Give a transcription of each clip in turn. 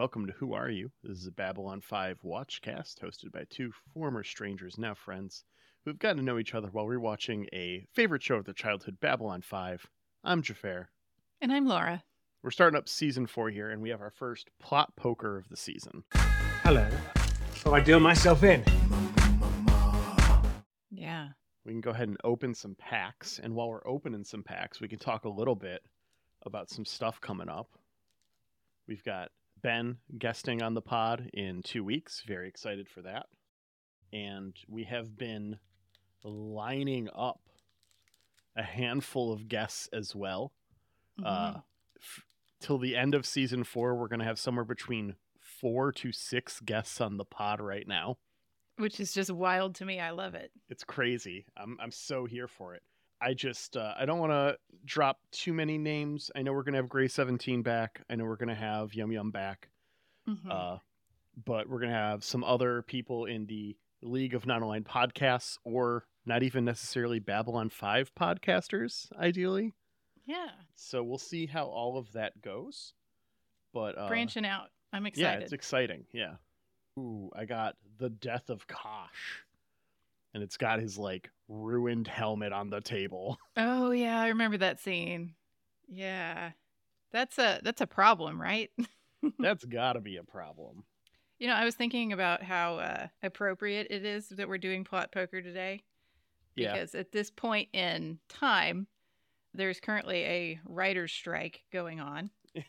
Hello and welcome to Who Are You? This is a Babylon 5 watchcast hosted by two former strangers, now friends, who've gotten to know each other while rewatching a favorite show of their childhood, Babylon 5. I'm Xhafer. And I'm Laura. We're starting up season four here, and we have our first plot poker of the season. Hello. So I deal myself in. Yeah. We can go ahead and open some packs, and while we're opening some packs, we can talk a little bit about some stuff coming up. We've got Ben guesting on the pod in two weeks. Very excited for that. And we have been lining up a handful of guests as well. Uh, Mhm. f- till the end of season four, we're going to have somewhere between four to six guests on the pod right now. Which is just wild to me. I love it. It's crazy. I'm I'm so here for it. I just uh, I don't want to drop too many names. I know we're gonna have Gray Seventeen back. I know we're gonna have Yum Yum back. Mhm. Uh, but we're gonna have some other people in the League of Non-Aligned Podcasts, or not even necessarily Babylon Five podcasters, ideally. yeah. So we'll see how all of that goes. But uh, Branching out. I'm excited. yeah, it's exciting. Yeah. Ooh, I got the death of Kosh, and it's got his like ruined helmet on the table. oh yeah, I remember that scene. Yeah. That's a that's a problem, right? That's got to be a problem. You know, I was thinking about how uh, appropriate it is that we're doing plot poker today. Yeah. Because at this point in time, there's currently a writer's strike going on.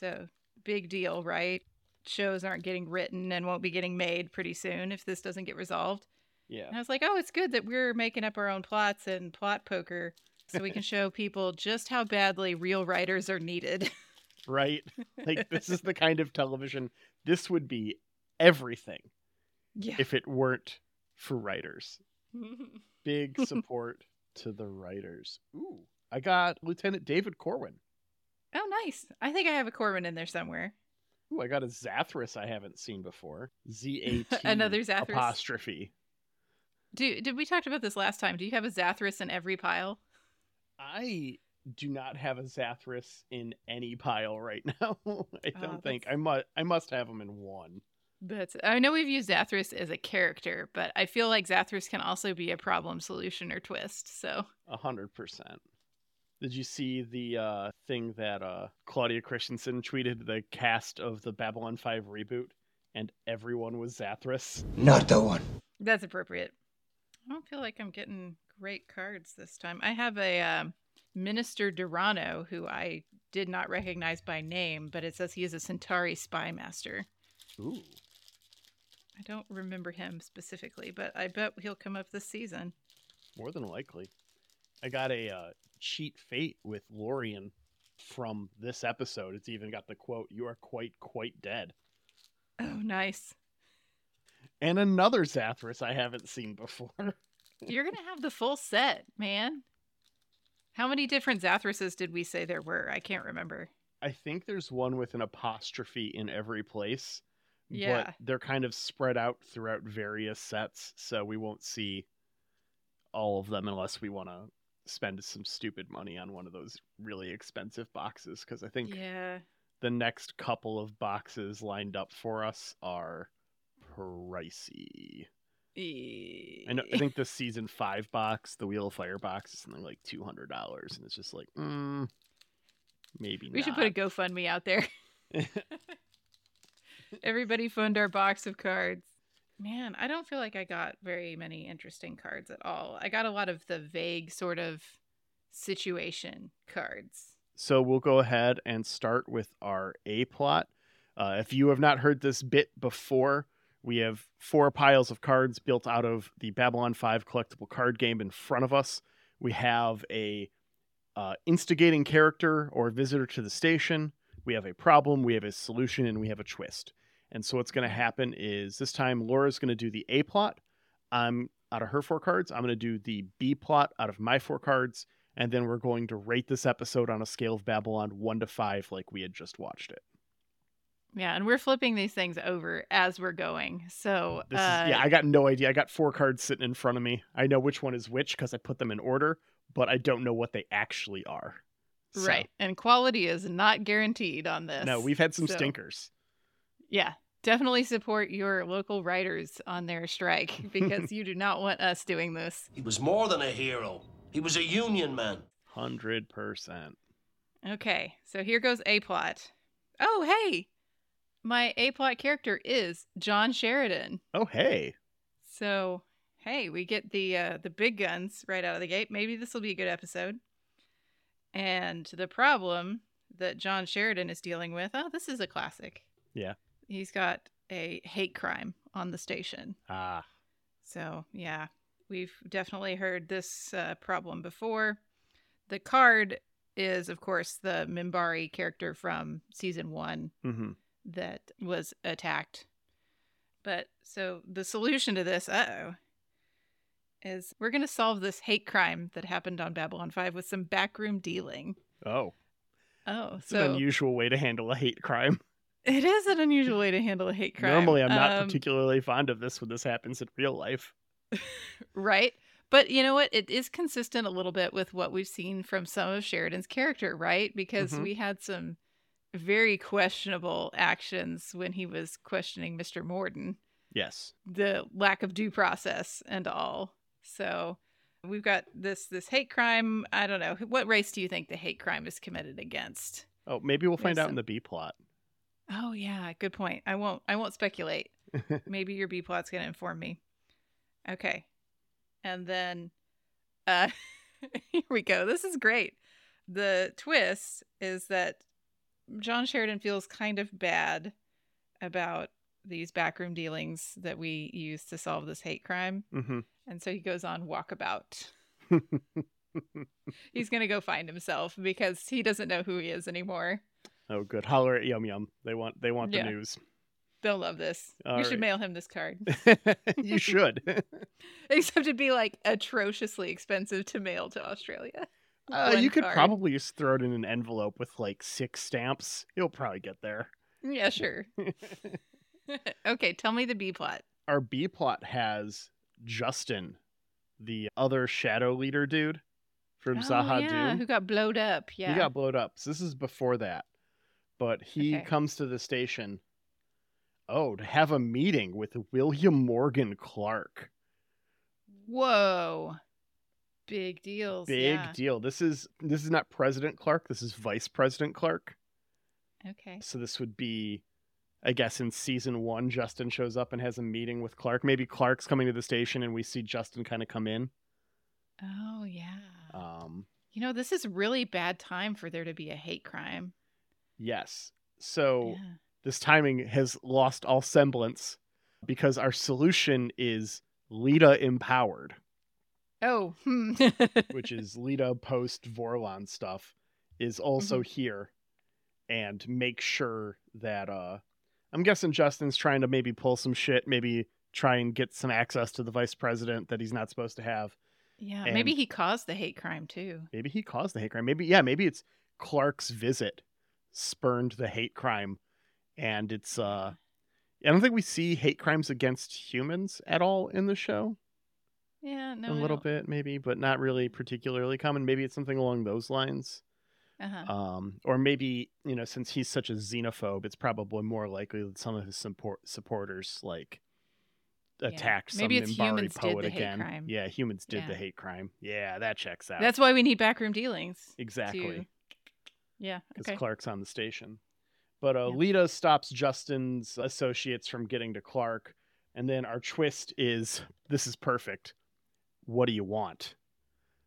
so, big deal, right? Shows aren't getting written and won't be getting made pretty soon if this doesn't get resolved. Yeah. And I was like, oh, it's good that we're making up our own plots and plot poker so we can show people just how badly real writers are needed. Right? Like this is the kind of television this would be everything yeah. if it weren't for writers. Big support to the writers. Ooh, I got Lieutenant David Corwin. oh, nice. I think I have a Corwin in there somewhere. Ooh, I got a Zathras I haven't seen before. Z A T Another Zathras. apostrophe. Do, did we talked about this last time? Do you have a Zathras in every pile? I do not have a Zathras in any pile right now. I don't Oh, think I must. I must have them in one. That's I know we've used Zathras as a character, but I feel like Zathras can also be a problem, solution, or twist. So A hundred percent. Did you see the uh, thing that uh, Claudia Christensen tweeted? The cast of the Babylon Five reboot, and everyone was Zathras. Not the one. that's appropriate. I don't feel like I'm getting great cards this time. I have a um, Minister Durano who I did not recognize by name, but it says he is a Centauri spy master. Ooh, I don't remember him specifically, but I bet he'll come up this season. more than likely. I got a uh, cheat fate with Lorian from this episode. It's even got the quote, "You are quite, quite dead," Oh, nice. And another Zathras I haven't seen before. You're gonna have the full set, man. How many different Zathrases did we say there were? I can't remember. I think there's one with an apostrophe in every place. Yeah. But they're kind of spread out throughout various sets, so we won't see all of them unless we want to spend some stupid money on one of those really expensive boxes because I think Yeah. the next couple of boxes lined up for us are pricey. I know. I think the season five box, the Wheel of Fire box, is something like two hundred dollars, and it's just like, mm, maybe we should put a GoFundMe out there. Everybody fund our box of cards. Man, I don't feel like I got very many interesting cards at all. I got a lot of the vague sort of situation cards. So we'll go ahead and start with our A plot. Uh, if you have not heard this bit before, we have four piles of cards built out of the Babylon 5 collectible card game in front of us. We have a uh, instigating character or visitor to the station. We have a problem, we have a solution, and we have a twist. And so what's going to happen is this time Laura's going to do the A plot. I'm out of her four cards. I'm going to do the B plot out of my four cards and then we're going to rate this episode on a scale of Babylon 1 to 5 like we had just watched it. Yeah, and we're flipping these things over as we're going. So, This uh, is yeah, I got no idea. I got four cards sitting in front of me. I know which one is which cuz I put them in order, but I don't know what they actually are. So, Right. And quality is not guaranteed on this. No, we've had some So, stinkers. Yeah. Definitely support your local writers on their strike because you do not want us doing this. He was more than a hero. He was a union man. Hundred percent. Okay, so here goes A plot. Oh, hey, my A plot character is John Sheridan. Oh hey. So hey, we get the uh, the big guns right out of the gate. Maybe this will be a good episode. And the problem that John Sheridan is dealing with. Oh, this is a classic. Yeah. He's got a hate crime on the station. Ah. So, yeah, we've definitely heard this uh, problem before. The card is, of course, the Minbari character from season one hmm that was attacked. But so the solution to this, uh oh, is we're going to solve this hate crime that happened on Babylon 5 with some backroom dealing. Oh. Oh, It's so an unusual way to handle a hate crime. it is an unusual way to handle a hate crime. Normally, I'm not Um, particularly fond of this when this happens in real life. Right. But you know what? It is consistent a little bit with what we've seen from some of Sheridan's character, right? Because Mhm. we had some very questionable actions when he was questioning Mr. Morden, Yes. the lack of due process and all. So we've got this this hate crime. I don't know. What race do you think the hate crime is committed against? Oh, maybe we'll find There's out in the B plot. Oh yeah, good point. I won't I won't speculate. Maybe your B plot's gonna inform me. Okay. And then uh here we go. This is great. The twist is that John Sheridan feels kind of bad about these backroom dealings that we use to solve this hate crime. hmm And so he goes on walkabout. He's gonna go find himself because he doesn't know who he is anymore. oh, good. Holler at Yum Yum. They want they want the Yeah. news. They'll love this. All we should mail him this card. you should. Except it'd be like atrociously expensive to mail to Australia. Uh, you could card. probably just throw it in an envelope with like six stamps. You'll probably get there. Yeah, sure. okay, tell me the B plot. Our B plot has Justin, the other shadow leader dude from oh, Zaha yeah, Doom. who got blowed up. Yeah. He got blowed up. So this is before that. But he Okay. comes to the station. Oh, to have a meeting with William Morgan Clark. Whoa. Big deals. Big yeah. deal. This is this is not President Clark. This is Vice President Clark. Okay. So this would be, I guess, in season one, Justin shows up and has a meeting with Clark. Maybe Clark's coming to the station, and we see Justin kind of come in. Oh, yeah. Um, you know, this is really bad time for there to be a hate crime. yes. So Yeah. this timing has lost all semblance because our solution is Lyta empowered, Oh. hmm. which is Lyta post Vorlon stuff, is also here, and make sure that uh, I'm guessing Justin's trying to maybe pull some shit, maybe try and get some access to the vice president that he's not supposed to have. yeah. Maybe he caused the hate crime too. Maybe he caused the hate crime. Maybe yeah, maybe it's Clark's visit spurned the hate crime, and it's uh, I don't think we see hate crimes against humans at all in the show. Yeah. No. a little bit maybe, but not really particularly common. Maybe it's something along those lines. Uh-huh. Um, or maybe you know, since he's such a xenophobe, it's probably more likely that some of his support supporters like Yeah. attacked some Maybe it's Minbari humans did poet the hate again. crime. Yeah, humans did the hate crime. Yeah, that checks out. That's why we need backroom dealings. exactly to- Yeah. because Okay. Clark's on the station. But uh, Yeah. Lyta stops Justin's associates from getting to Clark, and then our twist is this is perfect. What do you want?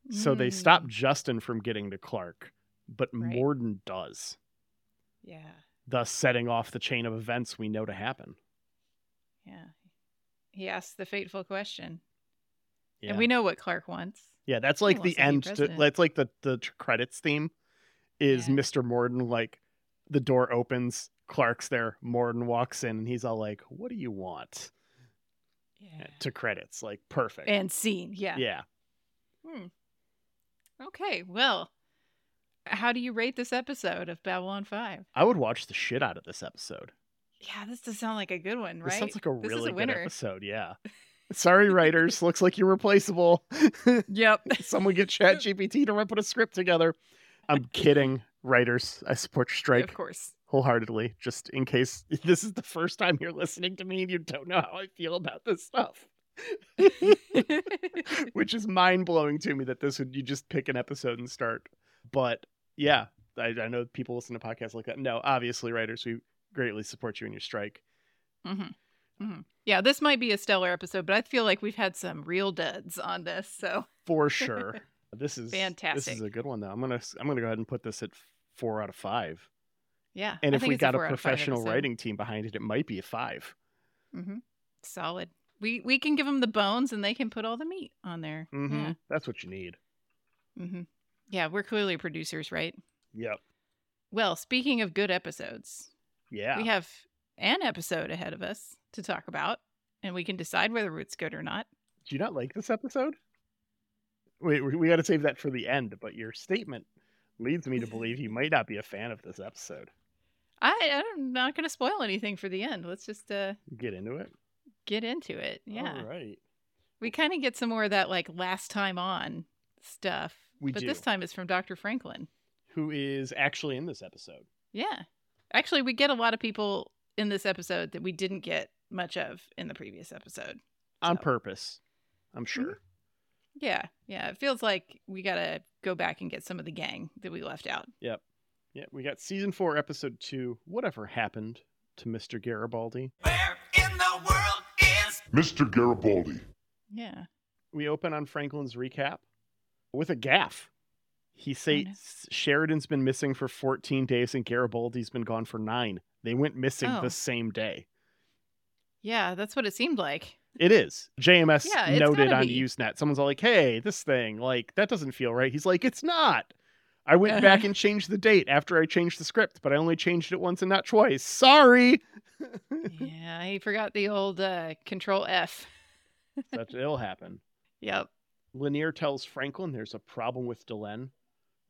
So they stop Mm, Justin from getting to Clark, but Right. Morden does, Yeah. thus setting off the chain of events we know to happen. Yeah. He asks the fateful question. Yeah, And we know what Clark wants. yeah, that's like the end. To, that's like the the credits theme. Is Yeah. Mr. Morden like the door opens, Clark's there, Morden walks in, and he's all like, "What do you want?" Yeah. To credits, like perfect. And scene. Yeah. yeah. Hmm. Okay. Well, how do you rate this episode of Babylon 5? I would watch the shit out of this episode. Yeah, this does sound like a good one, right? This sounds like a This really a good winner. episode. Yeah. Sorry, writers. Looks like you're replaceable. Yep. Someone get Chat GPT to put a script together. I'm kidding, writers. I support your strike Of course. Wholeheartedly, just in case this is the first time you're listening to me and you don't know how I feel about this stuff. Which is mind blowing to me that this would you just pick an episode and start. But yeah, I, I know people listen to podcasts like that. No, obviously, writers, we greatly support you in your strike. hmm hmm Yeah, this might be a stellar episode, but I feel like we've had some real duds on this. So For sure. This is fantastic. This is a good one though. I'm gonna I'm gonna go ahead and put this at four out of five. Yeah. And I if we got a four out of five professional writing team behind it, it might be a five. hmm solid. We we can give them the bones, and they can put all the meat on there. Mm-hmm. Yeah. That's what you need. hmm Yeah, we're clearly producers, right? Yep. Well, speaking of good episodes, Yeah. we have an episode ahead of us to talk about, and we can decide whether it's good or not. Do you not like this episode? Wait, we, we got to save that for the end. But your statement leads me to believe you might not be a fan of this episode. I I'm not going to spoil anything for the end. Let's just uh Get into it. get into it. Yeah, All right. we kind of get some more of that like last time on stuff, We but do. this time it's from Dr. Franklin. Who is actually in this episode? Yeah, actually, we get a lot of people in this episode that we didn't get much of in the previous episode. On purpose, I'm sure. Yeah, yeah. It feels like we got to go back and get some of the gang that we left out. Yep. Yeah, we got season four, episode two. Whatever happened to Mr. Garibaldi? Where in the world is Mr. Garibaldi. Yeah. We open on Franklin's recap with a gaff. He says Sheridan's been missing for 14 days and Garibaldi's been gone for nine. They went missing Oh. the same day. Yeah, that's what it seemed like. It is. JMS Yeah, noted on be. Usenet. Someone's all like, hey, this thing, like, that doesn't feel right. He's like, it's not. I went back and changed the date after I changed the script, but I only changed it once and not twice. Sorry. yeah, he forgot the old uh, Control F. That it'll happen. Yep. Lennier tells Franklin there's a problem with Delenn,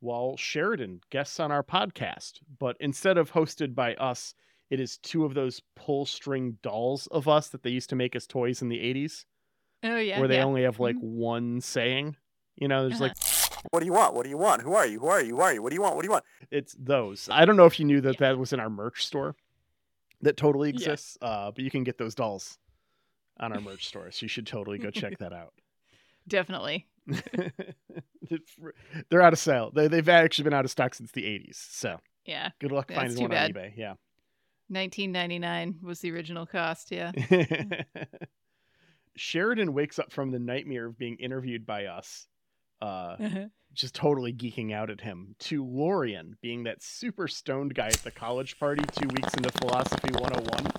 while Sheridan guests on our podcast. But instead of hosted by us, it is two of those pull string dolls of us that they used to make as toys in the 80s, Oh yeah. where they yeah. only have like one saying. You know, there's like, What do you want? What do you want? Who are you? Who are you? Who are you? What do you want? What do you want? it's those. I don't know if you knew that Yeah. that was in our merch store that totally Yeah. exists, uh, but you can get those dolls on our merch store. So you should totally go check that out. Definitely. They're out of sale. They, they've actually been out of stock since the 80s. So Yeah. good luck finding one bad. on eBay. Yeah. 1999 was the original cost. Yeah. Sheridan wakes up from the nightmare of being interviewed by us, uh, just totally geeking out at him, to Lorian being that super stoned guy at the college party two weeks into Philosophy 101.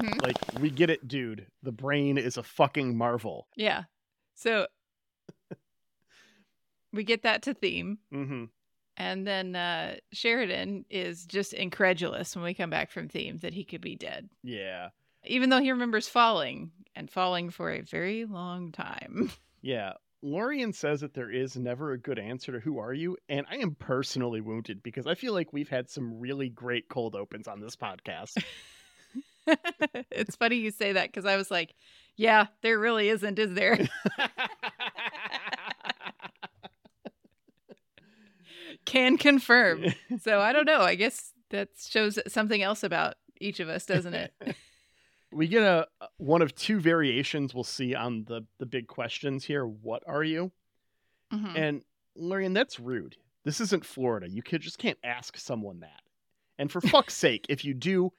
hmm Like, we get it, dude. The brain is a fucking marvel. Yeah. So we get that to theme. hmm And then uh, Sheridan is just incredulous when we come back from theme that he could be dead, Yeah. even though he remembers falling and falling for a very long time. Yeah. Lorian says that there is never a good answer to who are you, and I am personally wounded because I feel like we've had some really great cold opens on this podcast. it's funny you say that because I was like, yeah, there really isn't, is there? Can confirm. So I don't know. I guess that shows something else about each of us, doesn't it? We get a one of two variations we'll see on the the big questions here. What are you? Mhm. And Lorian, that's rude. This isn't Florida. You could just can't ask someone that. And for fuck's sake, if you do,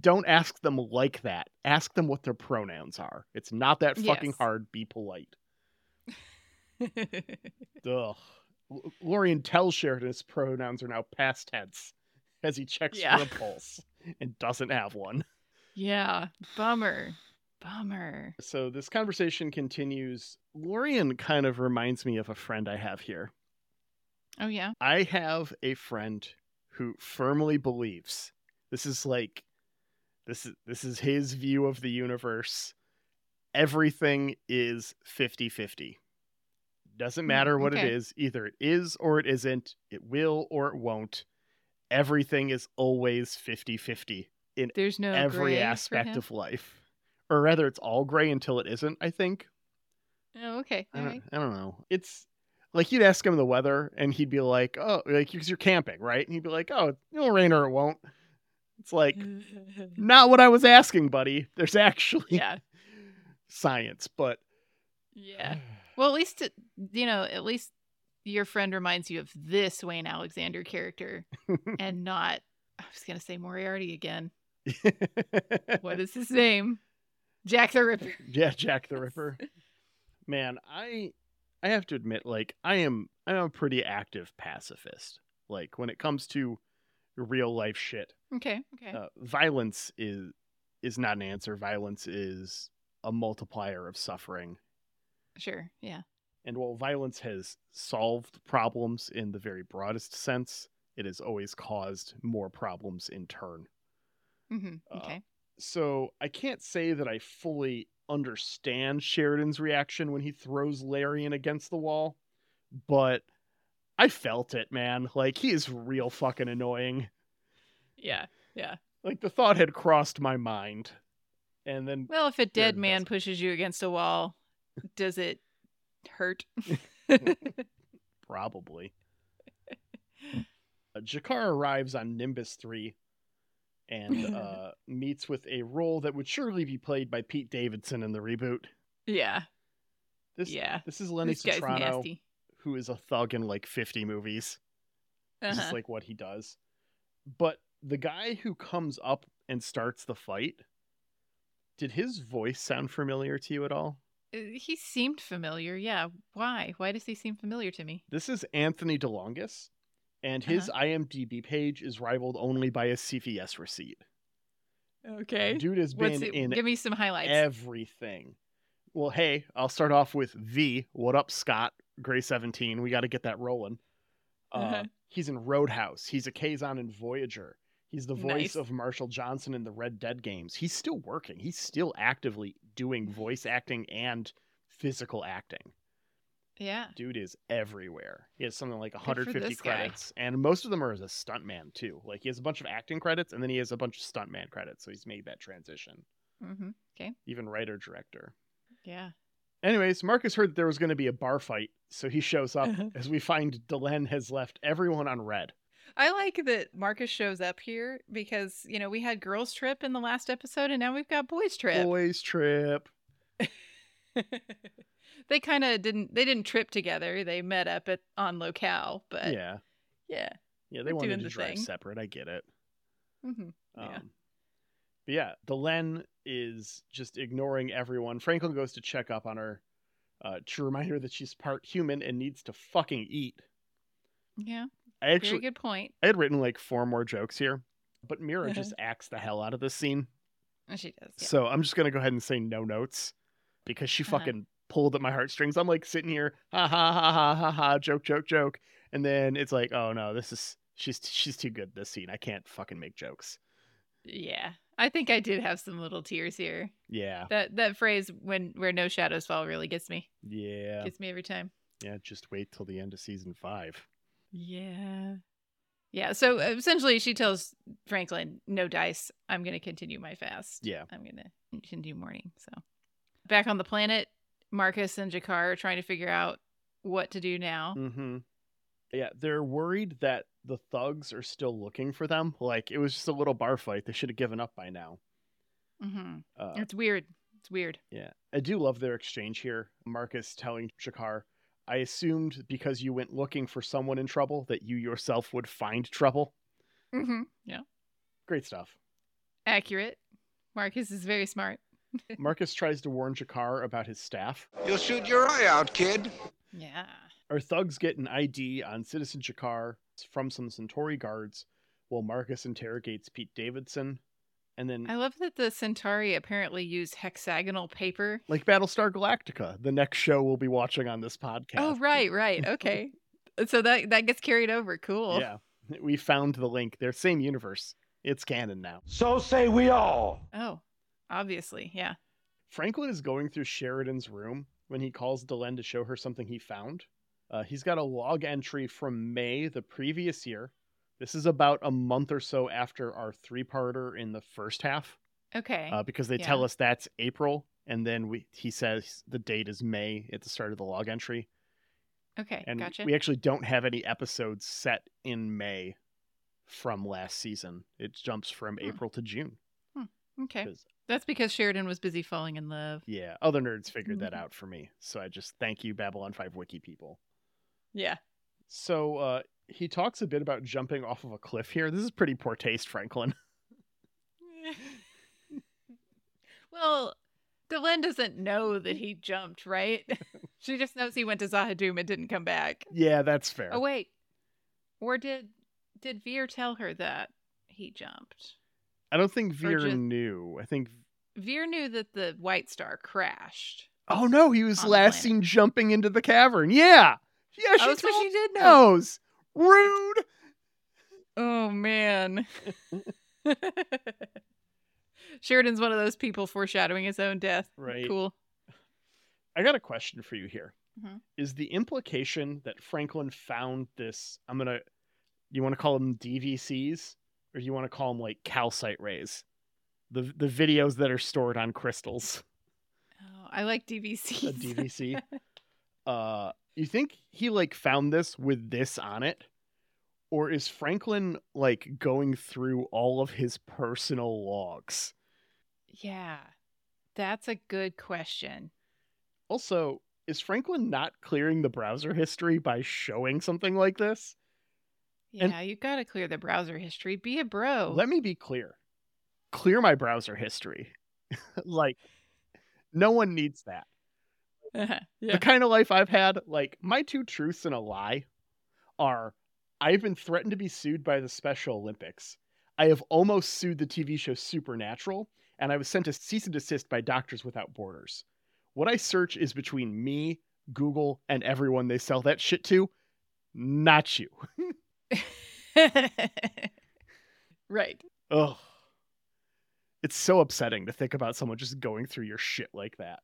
don't ask them like that. Ask them what their pronouns are. It's not that fucking Yes. hard. Be polite. Ugh. L- Lorian tells Sheridan his pronouns are now past tense as he checks Yeah. for a pulse and doesn't have one. Yeah. Bummer. Bummer. So this conversation continues. Lorian kind of reminds me of a friend I have here. Oh, yeah. I have a friend who firmly believes this is like this is this is his view of the universe. Everything is 50-50. Doesn't Hmm, matter what it okay. is, either it is or it isn't, it will or it won't. Everything is always 50-50 in There's no every aspect of life. Or rather it's all gray until it isn't, I think. Oh, okay. I don't, right. I don't know. It's like you'd ask him the weather, and he'd be like, "Oh, like because you're camping, right?" And he'd be like, "Oh, it'll rain or it won't." It's like not what I was asking, buddy. There's actually yeah. science, but Yeah. Well, at least it, you know, at least your friend reminds you of this Wayne Alexander character and not I was going to say Moriarty again. What is his name? Jack the Ripper. yeah, Jack the Ripper. Man, I I have to admit, like I am I'm a pretty active pacifist. Like when it comes to real life shit, Okay, okay. uh, violence is is not an answer. Violence is a multiplier of suffering. sure. Yeah. And while violence has solved problems in the very broadest sense, it has always caused more problems in turn. Mhm. Uh, Okay. So I can't say that I fully understand Sheridan's reaction when he throws Lorian against the wall, but I felt it, man. Like he is real fucking annoying. yeah. Yeah. Like the thought had crossed my mind. And then Well, if a dead Sheridan man does. pushes you against a wall, does it hurt? probably. uh, G'Kar arrives on Nimbus 3 and uh, meets with a role that would surely be played by Pete Davidson in the reboot. yeah. This, Yeah. This is Lenny This who is a thug in like 50 movies. This Uh-huh. is like what he does. But the guy who comes up and starts the fight, did his voice sound familiar to you at all? Uh, He seemed familiar. Yeah. Why? Why does he seem familiar to me? This is Anthony DeLongis, and his Uh-huh. IMDb page is rivaled only by a CVS receipt. Okay. Dude has been in give me some highlights. everything. Well, hey, I'll start off with V. What up, Scott? Gray 17. We got to get that rolling. Uh, Uh-huh. He's in Roadhouse. He's a Kazon in Voyager. He's the voice Nice. of Marshall Johnson in the Red Dead games. He's still working. He's still actively doing voice acting and physical acting. Yeah. Dude is everywhere. He has something like for 150 this guy. credits, and most of them are as a stuntman too. Like he has a bunch of acting credits, and then he has a bunch of stuntman credits. So he's made that transition. Mm-hmm. Okay. Even writer director. Yeah. Anyways, Marcus heard that there was going to be a bar fight, so he shows up as we find Delenn has left everyone on red. I like that Marcus shows up here because, you know, we had girls' trip in the last episode and now we've got boys' trip. Boys trip. they kind of didn't they didn't trip together. They met up at on locale, but yeah. yeah. Yeah, they wanted to the drive thing. separate. I get it. hmm Um, Yeah. But yeah, Delenn is just ignoring everyone. Franklin goes to check up on her uh, to remind her that she's part human and needs to fucking eat. Yeah. I Very actually good point. I had written like four more jokes here, but Mira just acts the hell out of this scene. She does. Yeah. So I'm just gonna go ahead and say no notes because she Uh-huh. fucking pulled at my heartstrings. I'm like sitting here, ha ha ha ha ha ha, joke joke joke, and then it's like, oh no, this is she's she's too good this scene. I can't fucking make jokes. yeah. I think I did have some little tears here. Yeah, That that phrase when where no shadows fall really gets me. yeah, Gets me every time. yeah. Just wait till the end of season five. Yeah. Yeah. So essentially, she tells Franklin, no dice. I'm going to continue my fast. Yeah. I'm going to continue mourning. So back on the planet, Marcus and G'Kar are trying to figure out what to do now. Mm-hmm. Yeah, they're worried that the thugs are still looking for them. Like it was just a little bar fight. They should have given up by now. hmm Uh, It's weird. It's weird. Yeah, I do love their exchange here. Marcus telling G'Kar, I assumed because you went looking for someone in trouble that you yourself would find trouble. hmm Yeah. Great stuff. Accurate. Marcus is very smart. Marcus tries to warn G'Kar about his staff. You'll shoot your eye out, kid. Yeah. Our thugs get an ID on Citizen G'Kar from some Centauri guards while Marcus interrogates Pete Davidson. And then, I love that the Centauri apparently use hexagonal paper. like Battlestar Galactica, the next show we'll be watching on this podcast. Oh, right, right. Okay. so that that gets carried over. Cool. Yeah, we found the link. They're same universe. It's canon now. So say we all. Oh, obviously. Yeah. Franklin is going through Sheridan's room when he calls Delenn to show her something he found. Uh, he's got a log entry from May the previous year. This is about a month or so after our three parter in the first half, Okay. uh, because they Yeah. tell us that's April, and then we he says the date is May at the start of the log entry. Okay, and gotcha. we actually don't have any episodes set in May from last season. It jumps from. April to June. Okay, 'cause- that's because Sheridan was busy falling in love. Yeah, other nerds figured that Mhm. out for me. So I just thank you, Babylon 5 wiki people. Yeah. So uh, he talks a bit about jumping off of a cliff here. This is pretty poor taste, Franklin. well, Delenn doesn't know that he jumped, right? she just knows he went to Z'ha'dum and didn't come back. yeah, that's fair. Oh wait, or did did Vir tell her that he jumped? I don't think Vir just- knew. I think. Vir knew that the White Star crashed. Oh no, he was last seen jumping into the cavern. Yeah, yeah, she oh, told she did know. knows. Rude. Oh man. Sheridan's one of those people foreshadowing his own death. Right. Cool. I got a question for you here. Is Mhm. the implication that Franklin found this? I'm gonna. You want to call them DVCs, or you want to call them like calcite rays? The the videos that are stored on crystals. Oh, I like DVCs. A DVC. uh, you think he like found this with this on it, or is Franklin like going through all of his personal logs? yeah. That's a good question. Also, is Franklin not clearing the browser history by showing something like this? And- Yeah, you got to clear the browser history. Be a bro. Let me be clear. Clear my browser history. like, no one needs that. yeah. The kind of life I've had, like, my two truths and a lie are I've been threatened to be sued by the Special Olympics. I have almost sued the TV show Supernatural, and I was sent a cease and desist by Doctors Without Borders. What I search is between me, Google, and everyone they sell that shit to, not you. right. Oh. It's so upsetting to think about someone just going through your shit like that.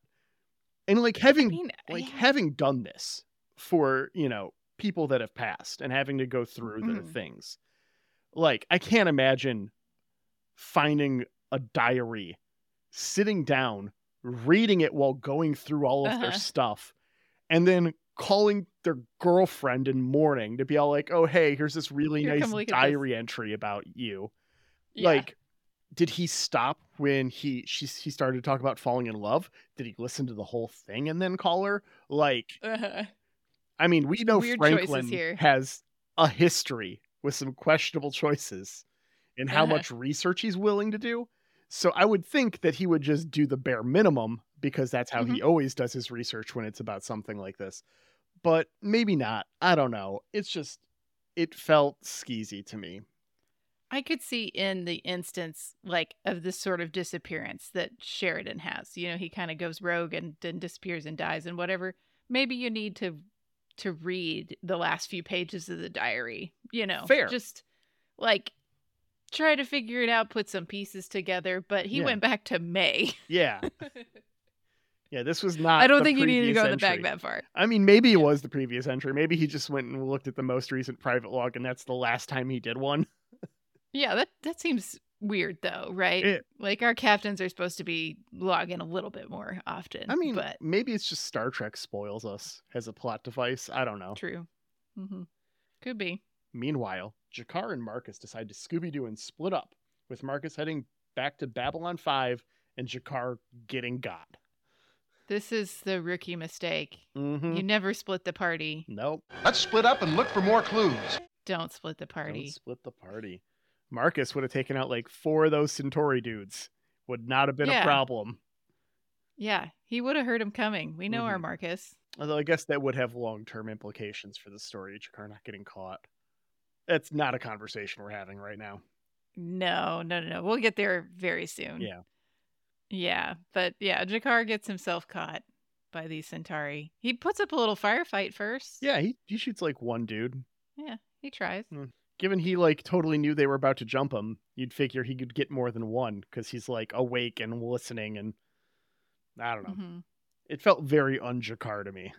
And like having I mean, like yeah. having done this for, you know, people that have passed and having to go through their Mhm. things. Like I can't imagine finding a diary, sitting down, reading it while going through all of their Uh-huh. stuff, and then calling their girlfriend in mourning to be all like, "Oh, hey, here's this really Here, nice come look at this." diary entry about you." Yeah. Like, did he stop when he she he started to talk about falling in love? Did he listen to the whole thing and then call her? Like, Uh-huh. I mean, we know Weird Franklin here. has a history with some questionable choices in how Uh-huh. much research he's willing to do. So I would think that he would just do the bare minimum because that's how mm-hmm. he always does his research when it's about something like this. But maybe not. I don't know. It's just it felt skeezy to me. I could see in the instance like of this sort of disappearance that Sheridan has. You know, he kind of goes rogue and then disappears and dies and whatever. Maybe you need to to read the last few pages of the diary, you know. Fair. Just like try to figure it out, put some pieces together, but he Yeah. went back to May. Yeah. Yeah, this was not I don't think you needed to go in the back entry. that far. I mean, maybe it was the previous entry. Maybe he just went and looked at the most recent private log, and that's the last time he did one. Yeah, that that seems weird though, right? It- like our captains are supposed to be logging a little bit more often. I mean, but maybe it's just Star Trek spoils us as a plot device. I don't know. true. Mm-hmm. Could be. Meanwhile, G'Kar and Marcus decide to Scooby Doo and split up, with Marcus heading back to Babylon 5 and G'Kar getting got. This is the rookie mistake. Mm-hmm. You never split the party. Nope. Let's split up and look for more clues. Don't split the party. Don't party. split the party. Marcus would have taken out like four of those Centauri dudes. Would not have been Yeah. a problem. Yeah, he would have heard him coming. We know our Mhm. Marcus. Although I guess that would have long term implications for the story. G'Kar not getting caught. That's not a conversation we're having right now. No, no, no, no. We'll get there very soon. Yeah. Yeah, but yeah, G'Kar gets himself caught by these Centauri. He puts up a little firefight first. Yeah, he, he shoots like one dude. Yeah, he tries. Given he like totally knew they were about to jump him, you'd figure he could get more than one because he's like awake and listening and I don't know. hmm It felt very un-G'Kar to me.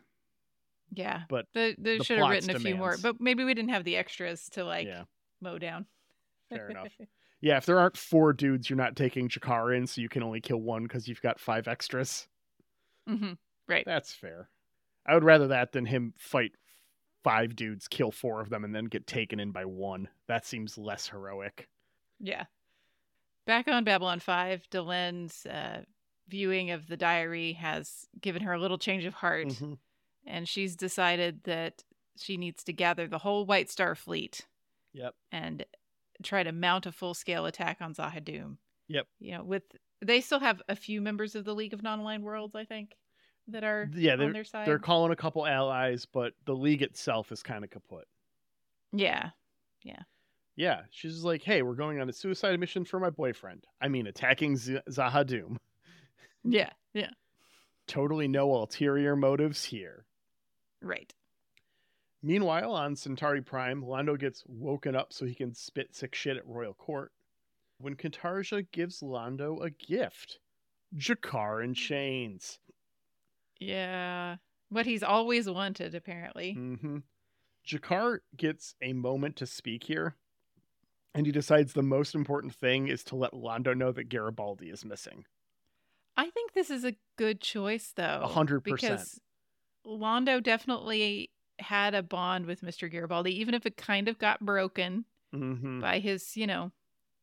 Yeah. But they, they the should have written a few more, but maybe we didn't have the extras to like yeah, mow down. fair enough. Yeah, if there aren't four dudes, you're not taking G'Kar in, so you can only kill one because you've got five extras. hmm Right. That's fair. I would rather that than him fight five dudes kill four of them and then get taken in by one. That seems less heroic. Yeah. Back on Babylon 5, Delenn's uh, viewing of the diary has given her a little change of heart, Mhm. and she's decided that she needs to gather the whole White Star fleet Yep. and try to mount a full scale attack on Z'ha'dum. Yep. You know, with they still have a few members of the League of Non-Aligned Worlds, I think, that are Yeah, on their side. They're calling a couple allies, but the league itself is kind of kaput. yeah. Yeah, Yeah, she's like, hey, we're going on a suicide mission for my boyfriend. I mean, attacking Z- Z'ha'dum. Yeah. Yeah. Totally no ulterior motives here. Right. Meanwhile, on Centauri Prime, Londo gets woken up so he can spit sick shit at Royal Court. When Cartagia gives Londo a gift G'Kar in chains. Yeah. What he's always wanted, apparently. hmm G'Kar gets a moment to speak here, and he decides the most important thing is to let Londo know that Garibaldi is missing. I think this is a good choice, though. A hundred percent. Because Londo definitely had a bond with Mr. Garibaldi, even if it kind of got broken hmm by his, you know,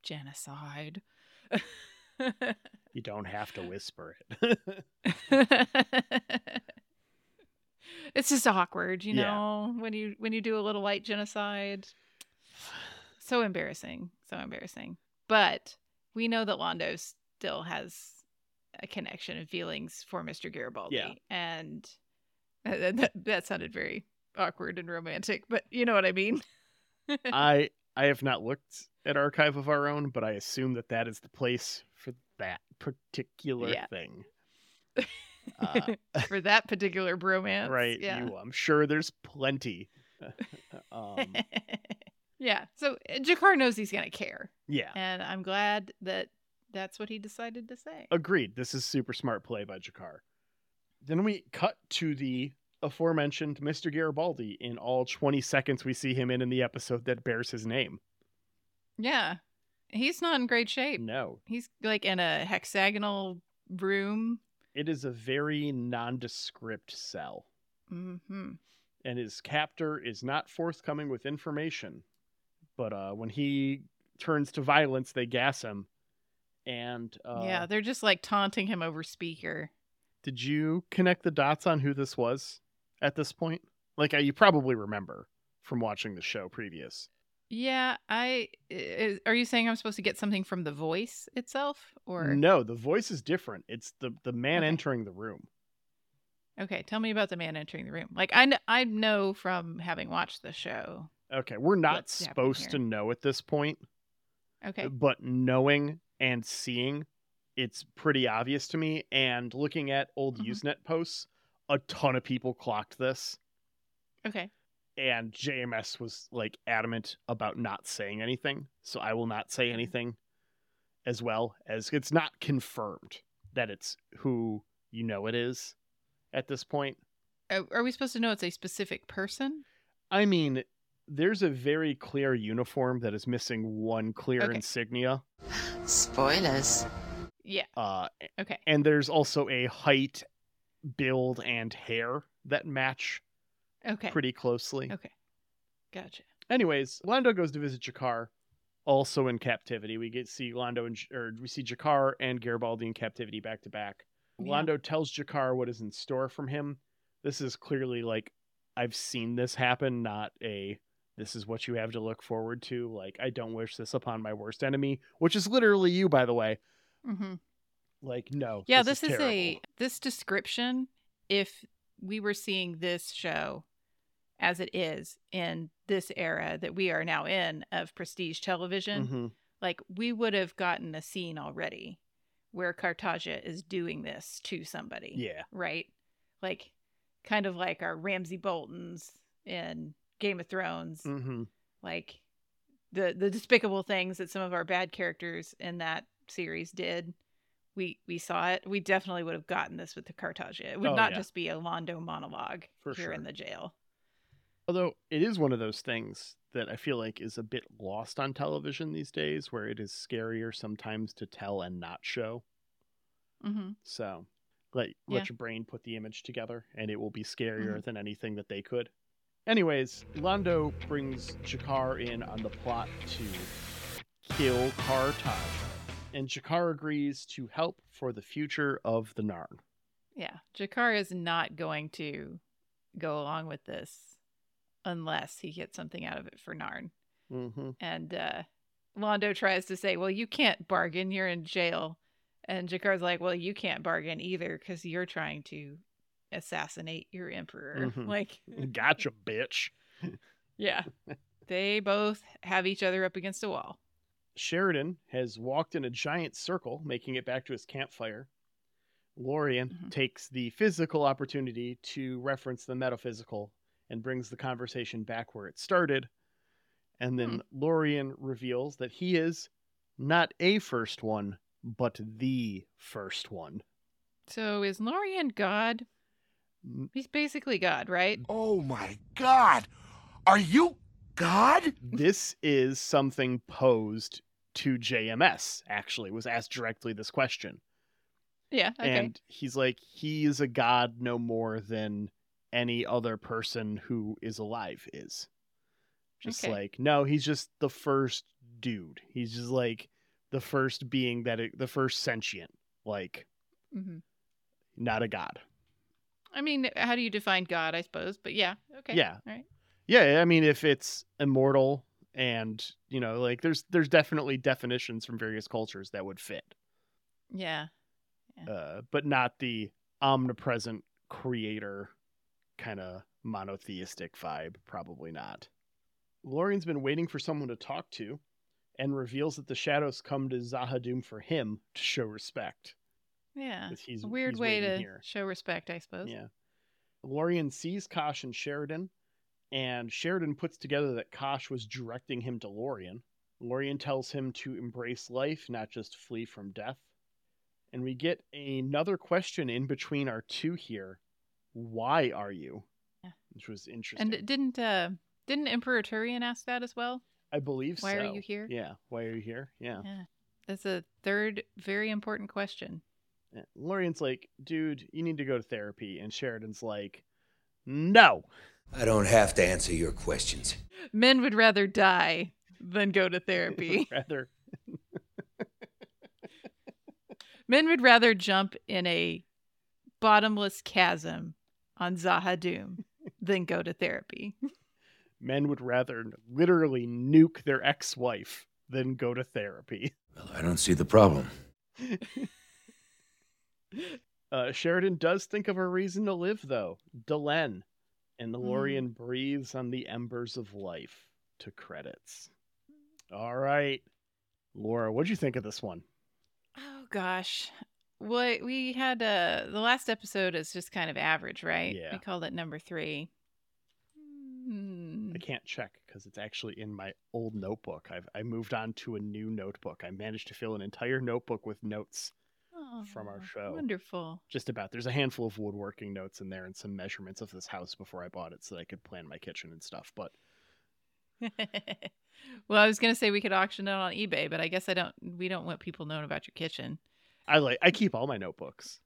genocide. You don't have to whisper it. it's just awkward, you Yeah. know, when you when you do a little light genocide. So embarrassing, so embarrassing. But we know that Londo still has a connection and feelings for Mr. Garibaldi, Yeah. and that, that, that sounded very awkward and romantic, but you know what I mean. I I have not looked at Archive of Our Own, but I assume that that is the place for that particular Yeah. thing. Uh, for that particular bromance, right? Yeah. You, I'm sure there's plenty. um, yeah. So uh, G'Kar knows he's gonna care. yeah, And I'm glad that that's what he decided to say. agreed. This is super smart play by G'Kar. Then we cut to the aforementioned Mr. Garibaldi in all 20 seconds we see him in in the episode that bears his name. Yeah. He's not in great shape. No, He's like in a hexagonal room. it is a very nondescript cell. hmm and his captor is not forthcoming with information. But uh, when he turns to violence, they gas him. And uh, yeah, they're just like taunting him over speaker. did you connect the dots on who this was at this point? Like, uh, you probably remember from watching the show previous. Yeah, I i- are you saying I'm supposed to get something from the voice itself or No, the voice is different. It's the the man Okay. entering the room. Okay, tell me about the man entering the room. Like I kn- I know from having watched the show. Okay, we're not supposed to know at this point, Okay. but knowing and seeing, it's pretty obvious to me. And looking at old Mhm. Usenet posts, a ton of people clocked this, Okay. and JMS was like adamant about not saying anything. So I will not say anything, as well as it's not confirmed that it's who you know it is at this point. Are, are we supposed to know it's a specific person? I mean, there's a very clear uniform that is missing one clear Okay. insignia. Spoilers. Yeah. Uh, Okay. and there's also a height, build, and hair that match Okay. pretty closely. Okay. Gotcha. Anyways, Londo goes to visit G'Kar, also in captivity. We get see Londo and or we see G'Kar and Garibaldi in captivity back to back. Yeah. Londo tells G'Kar what is in store from him. This is clearly like I've seen this happen, not a this is what you have to look forward to. Like I don't wish this upon my worst enemy, which is literally you, by the way. hmm Like no, Yeah, this, this, is, a this description. If we were seeing this show as it is in this era that we are now in of prestige television, Mhm. like we would have gotten a scene already where Cartagia is doing this to somebody. Yeah, Right? Like kind of like our Ramsay Boltons in Game of Thrones. hmm Like the the despicable things that some of our bad characters in that series did. We we saw it. We definitely would have gotten this with the Cartagia. It would Oh, not yeah. just be a Londo monologue For here sure. in the jail. Although it is one of those things that I feel like is a bit lost on television these days, where it is scarier sometimes to tell and not show. hmm So let Yeah. let your brain put the image together, and it will be scarier Mhm. than anything that they could. Anyways, Londo brings G'Kar in on the plot to kill Cartagia, and G'Kar agrees to help for the future of the Narn. Yeah, G'Kar is not going to go along with this unless he gets something out of it for Narn. Mm-hmm. And uh, Londo tries to say, "Well, you can't bargain. You're in jail." And G'Kar's like, "Well, you can't bargain either because you're trying to assassinate your emperor." Mhm. Like, Gotcha, bitch. yeah, they both have each other up against a wall. Sheridan has walked in a giant circle, making it back to his campfire. Lorian Mhm. takes the physical opportunity to reference the metaphysical and brings the conversation back where it started. And then Lorian reveals that he is not a first one, but the first one. So is Lorian God? He's basically God, right? Oh my god! Are you God? this is something posed to JMS, actually, was asked directly this question. Yeah. Okay. And he's like, he is a god no more than any other person who is alive is. Just Okay. like, no, he's just the first dude. He's just like the first being that it, the first sentient, like mm-hmm. not a god. I mean, how do you define God? I suppose, but yeah. Okay. Yeah. All right. Yeah, I mean, if it's immortal and you know, like there's there's definitely definitions from various cultures that would fit, Yeah. uh, but not the omnipresent creator kind of monotheistic vibe. Probably not. Lorian's been waiting for someone to talk to, and reveals that the shadows come to Z'ha'dum for him to show respect. yeah he's A weird he's way to here. show respect, I suppose. Yeah. Lorian sees Kosh and Sheridan, and Sheridan puts together that Kosh was directing him to Lorian. Lorian tells him to embrace life, not just flee from death. And we get another question in between our two here. Why are you? Yeah. Which was interesting. And didn't uh didn't Emperor Turhan ask that as well? I believe so. Why are you here? Yeah. Why are you here? Yeah. Yeah. That's a third very important question. Yeah. Lorian's like, dude, you need to go to therapy. And Sheridan's like, no. I don't have to answer your questions. Men would rather die than go to therapy. Rather Men would rather jump in a bottomless chasm on Z'ha'dum than go to therapy. men would rather literally nuke their ex-wife than go to therapy. Well, I don't see the problem. Uh, Sheridan does think of a reason to live, though. Delenn. And the Lorian breathes on the embers of life to credits. All right. Laura, what'd you think of this one? Oh gosh. What we had uh the last episode is just kind of average, right? Yeah. We called it number three. Hmm. I can't check because it's actually in my old notebook. I've I moved on to a new notebook. I managed to fill an entire notebook with notes from our Oh, show. Wonderful. just about. There's a handful of woodworking notes in there and some measurements of this house before I bought it so that I could plan my kitchen and stuff. But well, I was gonna say we could auction it on eBay, but I guess I don't. We don't want people knowing about your kitchen. I like I keep all my notebooks.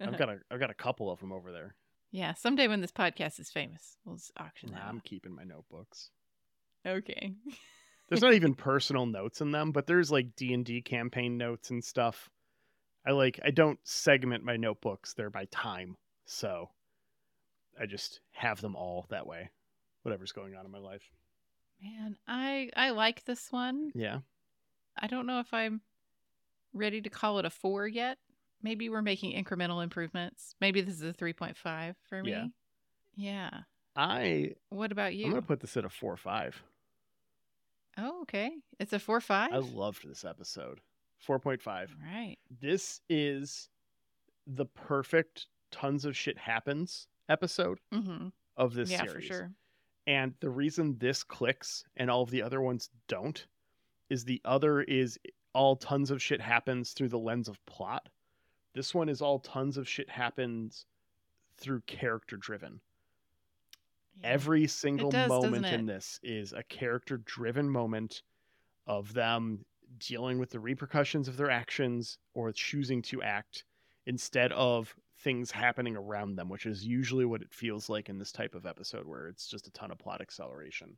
I've got a I've got a couple of them over there. yeah, someday when this podcast is famous, we'll just auction Nah, that. I'm keeping my notebooks. Okay. There's not even personal notes in them, but there's like D and D campaign notes and stuff. I like I don't segment my notebooks; they're by time, so I just have them all that way. Whatever's going on in my life. Man, I I like this one. Yeah, I don't know if I'm ready to call it a four yet. Maybe we're making incremental improvements. Maybe this is a 3.5 for me. Yeah. Yeah. I What about you? I'm gonna put this at a four or five. Oh, okay. It's a four five. I loved this episode. Four point five. right. This is the perfect tons of shit happens episode Mm-hmm. of this Yeah, series. for sure. And the reason this clicks and all of the other ones don't is the other is all tons of shit happens through the lens of plot. This one is all tons of shit happens through character driven. Yeah. Every single does, moment in this is a character driven moment of them dealing with the repercussions of their actions or choosing to act instead of things happening around them, which is usually what it feels like in this type of episode where it's just a ton of plot acceleration.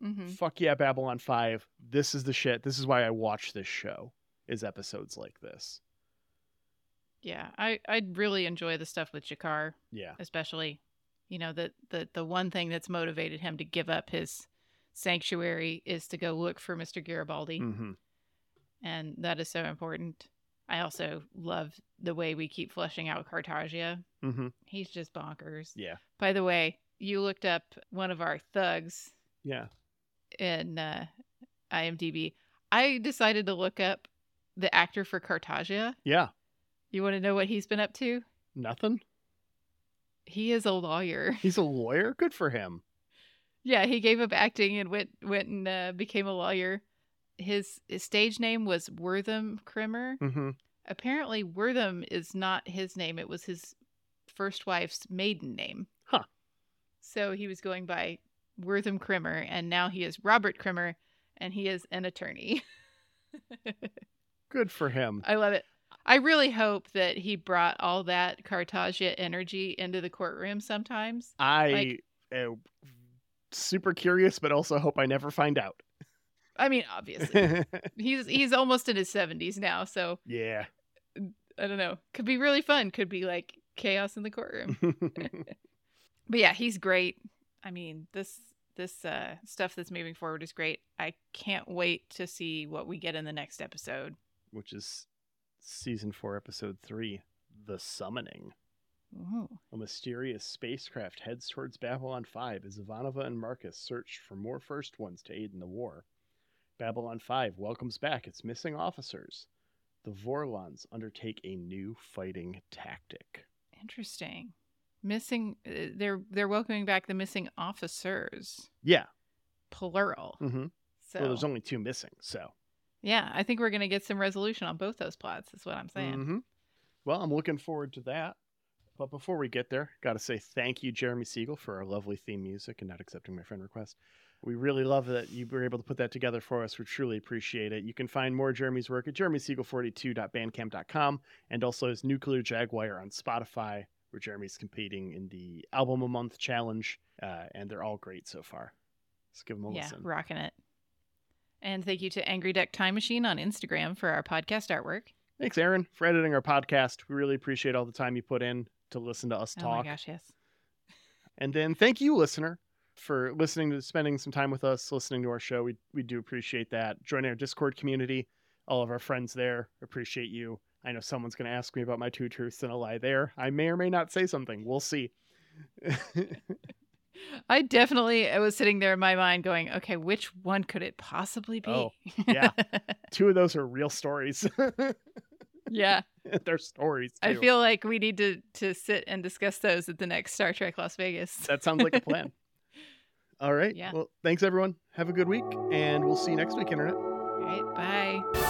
hmm Fuck yeah, Babylon 5. This is the shit. This is why I watch this show. Is episodes like this. Yeah, I I really enjoy the stuff with G'Kar, Yeah. especially. You know, the the the one thing that's motivated him to give up his sanctuary is to go look for Mr. Garibaldi, hmm and that is so important. I also love the way we keep fleshing out Cartagia. hmm He's just bonkers. Yeah. By the way, you looked up one of our thugs Yeah. in uh, IMDb. I decided to look up the actor for Cartagia. Yeah. You want to know what he's been up to? Nothing. He is a lawyer. He's a lawyer. Good for him. Yeah, he gave up acting and went went and uh, became a lawyer. His, his stage name was Wortham Krimmer. hmm Apparently, Wortham is not his name. It was his first wife's maiden name. Huh. So he was going by Wortham Krimmer, and now he is Robert Krimmer, and he is an attorney. Good for him. I love it. I really hope that he brought all that Cartagia energy into the courtroom sometimes. I Like- super curious, but also hope I never find out. I mean, obviously, he's he's almost in his seventies now, so yeah. I don't know. Could be really fun. Could be like chaos in the courtroom. But yeah, he's great. I mean, this this uh, stuff that's moving forward is great. I can't wait to see what we get in the next episode. Which is season four, episode three The Summoning. Ooh. A mysterious spacecraft heads towards Babylon 5 as Ivanova and Marcus search for more First Ones to aid in the war. Babylon 5 welcomes back its missing officers. The Vorlons undertake a new fighting tactic. Interesting. Missing. Uh, they're they're welcoming back the missing officers, Yeah. plural. Mm-hmm. So Well, there's only two missing, so. yeah, I think we're gonna get some resolution on both those plots. Is what I'm saying. Mhm. Well, I'm looking forward to that. But before we get there, got to say thank you, Jeremy Siegel, for our lovely theme music and not accepting my friend request. We really love that you were able to put that together for us. We truly appreciate it. You can find more Jeremy's work at jeremysiegel42.bandcamp.com and also his Nuclear Jaguar on Spotify, where Jeremy's competing in the Album a Month Challenge, uh, and they're all great so far. Let's give them a Yeah, listen. Yeah, rocking it. And thank you to Angry Duck Time Machine on Instagram for our podcast artwork. Thanks, Aaron, for editing our podcast. We really appreciate all the time you put in to listen to us Oh talk. Oh my gosh, yes. And then thank you, listener, for listening to spending some time with us, listening to our show. We we do appreciate that. Joining our Discord community, all of our friends there appreciate you. I know someone's going to ask me about my two truths and a lie there. I may or may not say something. We'll see. I definitely I was sitting there in my mind going, okay, which one could it possibly be? Oh, yeah. two of those are real stories. yeah. They're stories. I feel like we need to to sit and discuss those at the next Star Trek Las Vegas. that sounds like a plan. All right. Yeah. Well, thanks everyone. Have a good week, and we'll see you next week, internet. All right, bye.